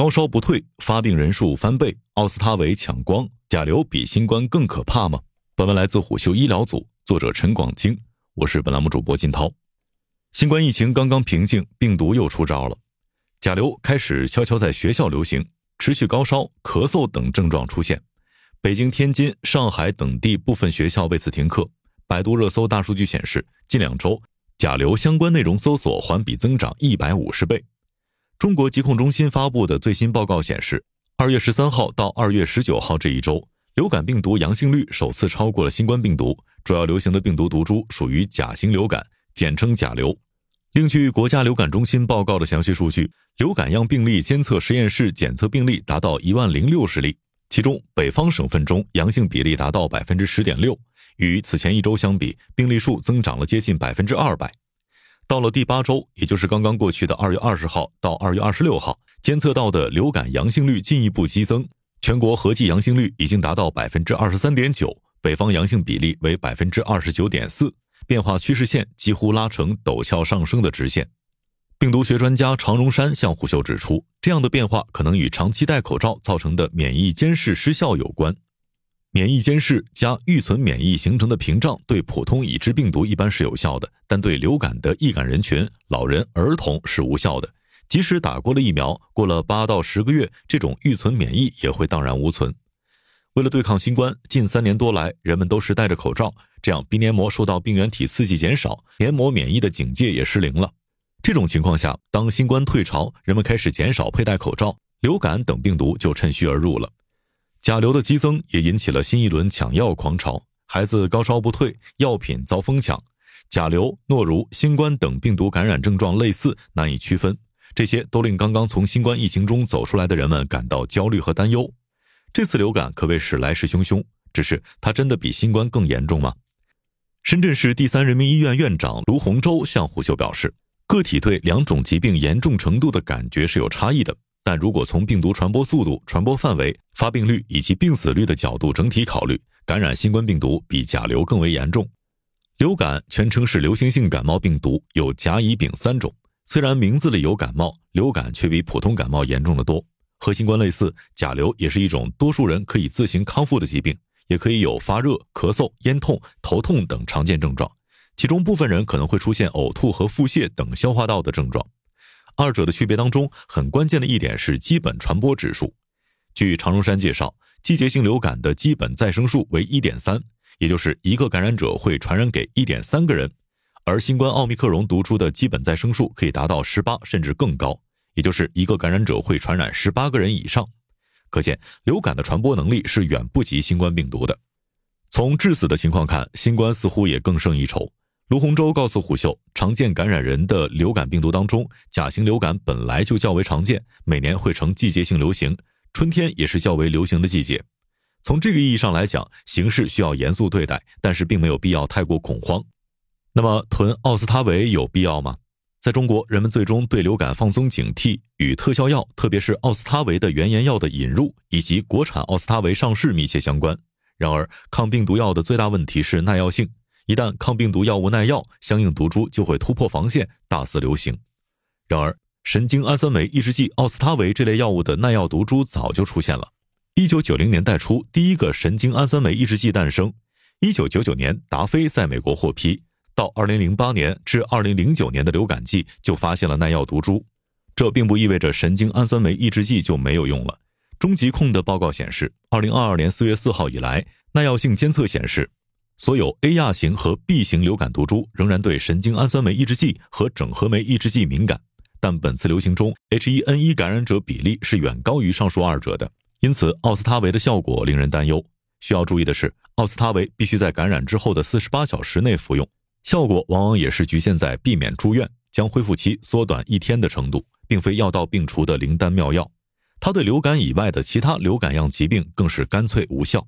高烧不退，发病人数翻倍，奥司他韦抢光，甲流比新冠更可怕吗？本文来自虎嗅医疗组，作者陈广清，我是本栏目主播金涛。新冠疫情刚刚平静，病毒又出招了，甲流开始悄悄在学校流行，持续高烧、咳嗽等症状出现。北京、天津、上海等地部分学校为此停课。百度热搜大数据显示，近两周甲流相关内容搜索环比增长一百五十倍。中国疾控中心发布的最新报告显示，二月十三号到二月十九号这一周，流感病毒阳性率首次超过了新冠病毒。主要流行的病毒毒株属于甲型流感，简称甲流。另据国家流感中心报告的详细数据，流感样病例监测实验室检测病例达到一万零六十例，其中北方省份中阳性比例达到百分之十点六，与此前一周相比，病例数增长了接近百分之二百。到了第八周，也就是刚刚过去的二月二十号到二月二十六号，监测到的流感阳性率进一步激增，全国合计阳性率已经达到百分之二十三点九，北方阳性比例为百分之二十九点四，变化趋势线几乎拉成陡峭上升的直线。病毒学专家常荣山向虎嗅指出，这样的变化可能与长期戴口罩造成的免疫监视失效有关。免疫监视加预存免疫形成的屏障，对普通已知病毒一般是有效的，但对流感的易感人群、老人、儿童是无效的。即使打过了疫苗，过了八到十个月，这种预存免疫也会荡然无存。为了对抗新冠，近三年多来，人们都是戴着口罩，这样鼻黏膜受到病原体刺激减少，黏膜免疫的警戒也失灵了。这种情况下，当新冠退潮，人们开始减少佩戴口罩，流感等病毒就趁虚而入了。甲流的激增也引起了新一轮抢药狂潮，孩子高烧不退，药品遭疯抢。甲流、诺如、新冠等病毒感染症状类似，难以区分，这些都令刚刚从新冠疫情中走出来的人们感到焦虑和担忧。这次流感可谓是来势汹汹，只是它真的比新冠更严重吗？深圳市第三人民医院院长卢洪洲向虎嗅表示，个体对两种疾病严重程度的感觉是有差异的。但如果从病毒传播速度、传播范围、发病率以及病死率的角度整体考虑，感染新冠病毒比甲流更为严重。流感全称是流行性感冒病毒，有甲、乙、丙三种。虽然名字里有感冒，流感却比普通感冒严重的多。和新冠类似，甲流也是一种多数人可以自行康复的疾病，也可以有发热、咳嗽、咽痛、头痛等常见症状，其中部分人可能会出现呕吐和腹泻等消化道的症状。二者的区别当中，很关键的一点是基本传播指数。据常荣山介绍，季节性流感的基本再生数为一点三，也就是一个感染者会传染给一点三个人。而新冠奥密克戎毒株的基本再生数可以达到十八甚至更高，也就是一个感染者会传染十八个人以上。可见，流感的传播能力是远不及新冠病毒的。从致死的情况看，新冠似乎也更胜一筹。卢洪洲告诉虎嗅，常见感染人的流感病毒当中，甲型流感本来就较为常见，每年会呈季节性流行，春天也是较为流行的季节。从这个意义上来讲，形势需要严肃对待，但是并没有必要太过恐慌。那么囤奥司他韦有必要吗？在中国，人们最终对流感放松警惕，与特效药，特别是奥司他韦的原研药的引入以及国产奥司他韦上市密切相关。然而，抗病毒药的最大问题是耐药性。一旦抗病毒药物耐药，相应毒株就会突破防线，大肆流行。然而，神经氨酸酶抑制剂奥司他韦这类药物的耐药毒株早就出现了。一九九零年代初，第一个神经氨酸酶抑制剂诞生。一九九九年，达菲在美国获批。到二零零八年至二零零九年的流感季，就发现了耐药毒株。这并不意味着神经氨酸酶抑制剂就没有用了。中疾控的报告显示，二零二二年四月四号以来，耐药性监测显示。所有 A 亚型和 B 型流感毒株仍然对神经氨酸酶抑制剂和整合酶抑制剂敏感，但本次流行中 H1N1 感染者比例是远高于上述二者的，因此奥司他韦的效果令人担忧。需要注意的是，奥司他韦必须在感染之后的四十八小时内服用，效果往往也是局限在避免住院、将恢复期缩短一天的程度，并非药到病除的灵丹妙药。它对流感以外的其他流感样疾病更是干脆无效。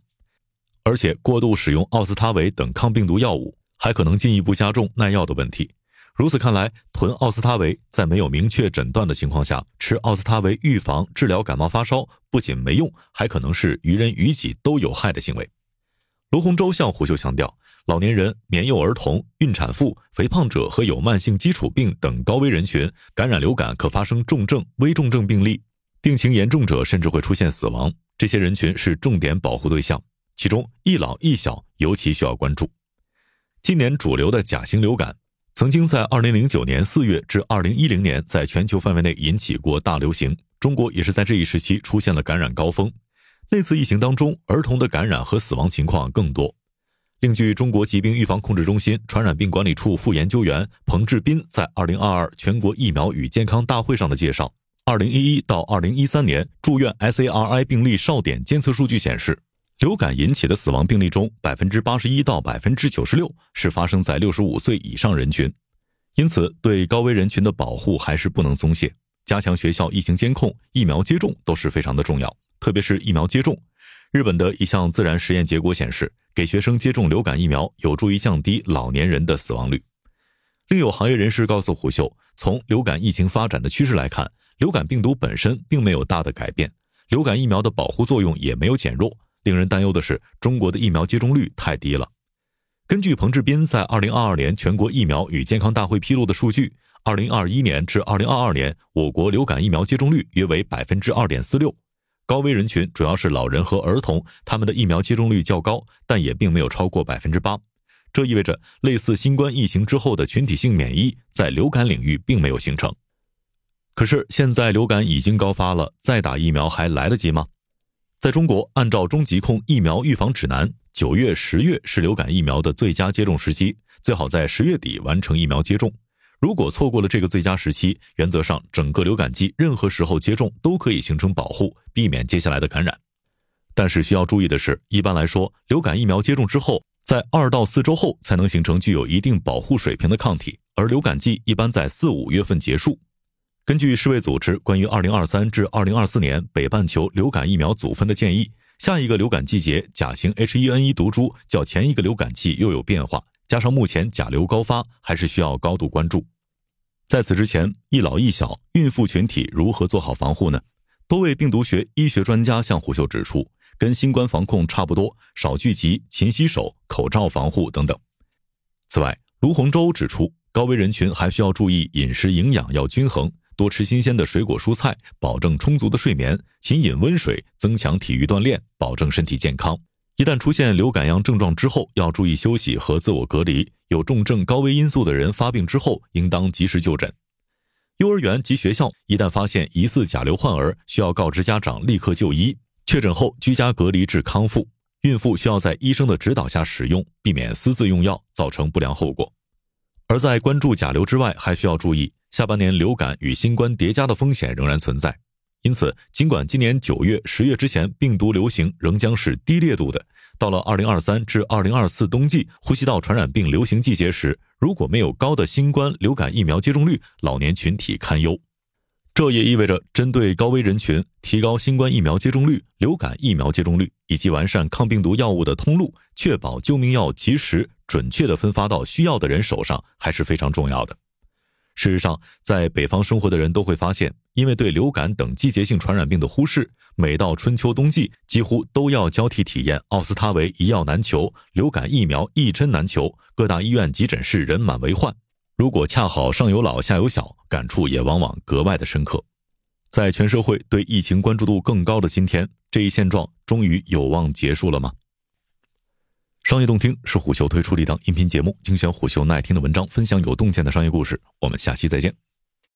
而且过度使用奥司他韦等抗病毒药物，还可能进一步加重耐药的问题。如此看来，囤奥司他韦在没有明确诊断的情况下吃奥司他韦预防治疗感冒发烧，不仅没用，还可能是于人于己都有害的行为。卢洪洲向虎嗅强调，老年人、年幼儿童、孕产妇、肥胖者和有慢性基础病等高危人群感染流感可发生重症、危重症病例。病情严重者甚至会出现死亡，这些人群是重点保护对象，其中一老一小尤其需要关注。今年主流的甲型流感，曾经在2009年4月至2010年在全球范围内引起过大流行，中国也是在这一时期出现了感染高峰。那次疫情当中，儿童的感染和死亡情况更多。另据中国疾病预防控制中心传染病管理处副研究员彭志斌在2022全国疫苗与健康大会上的介绍，2011到2013年住院 SARI 病例哨点监测数据显示，流感引起的死亡病例中，百分之八十一到百分之九十六是发生在六十五岁以上人群。因此，对高危人群的保护还是不能松懈，加强学校疫情监控、疫苗接种都是非常的重要，特别是疫苗接种。日本的一项自然实验结果显示，给学生接种流感疫苗有助于降低老年人的死亡率。另有行业人士告诉虎嗅，从流感疫情发展的趋势来看，流感病毒本身并没有大的改变，流感疫苗的保护作用也没有减弱。令人担忧的是，中国的疫苗接种率太低了。根据彭志斌在二零二二年全国疫苗与健康大会披露的数据，二零二一年至二零二二年，我国流感疫苗接种率约为百分之二点四六。高危人群主要是老人和儿童，他们的疫苗接种率较高，但也并没有超过百分之八。这意味着，类似新冠疫情之后的群体性免疫在流感领域并没有形成。可是现在流感已经高发了，再打疫苗还来得及吗？在中国，按照中疾控疫苗预防指南，九月、十月是流感疫苗的最佳接种时期，最好在十月底完成疫苗接种。如果错过了这个最佳时期，原则上整个流感季任何时候接种都可以形成保护，避免接下来的感染。但是需要注意的是，一般来说，流感疫苗接种之后，在二到四周后才能形成具有一定保护水平的抗体，而流感季一般在四五月份结束。根据世卫组织关于二零二三至二零二四年北半球流感疫苗组分的建议，下一个流感季节甲型 H1N1 毒株较前一个流感季又有变化。加上目前甲流高发，还是需要高度关注。在此之前，一老一小、孕妇群体如何做好防护呢？多位病毒学医学专家向虎嗅指出，跟新冠防控差不多，少聚集、勤洗手、口罩防护等等。此外，卢洪洲指出，高危人群还需要注意饮食营养要均衡，多吃新鲜的水果蔬菜，保证充足的睡眠，勤饮温水，增强体育锻炼，保证身体健康。一旦出现流感样症状之后，要注意休息和自我隔离。有重症、高危因素的人发病之后，应当及时就诊。幼儿园及学校一旦发现疑似甲流患儿，需要告知家长立刻就医，确诊后居家隔离至康复。孕妇需要在医生的指导下使用，避免私自用药造成不良后果。而在关注甲流之外，还需要注意下半年流感与新冠叠加的风险仍然存在。因此，尽管今年九月、十月之前病毒流行仍将是低烈度的，到了二零二三至二零二四冬季呼吸道传染病流行季节时，如果没有高的新冠流感疫苗接种率，老年群体堪忧。这也意味着，针对高危人群，提高新冠疫苗接种率、流感疫苗接种率，以及完善抗病毒药物的通路，确保救命药及时、准确地分发到需要的人手上，还是非常重要的。事实上，在北方生活的人都会发现，因为对流感等季节性传染病的忽视，每到春秋冬季，几乎都要交替体验奥司他韦一药难求，流感疫苗一针难求，各大医院急诊室人满为患。如果恰好上有老下有小，感触也往往格外的深刻。在全社会对疫情关注度更高的今天，这一现状终于有望结束了吗？商业洞听是虎嗅推出的一档音频节目，精选虎嗅耐听的文章，分享有洞见的商业故事。我们下期再见。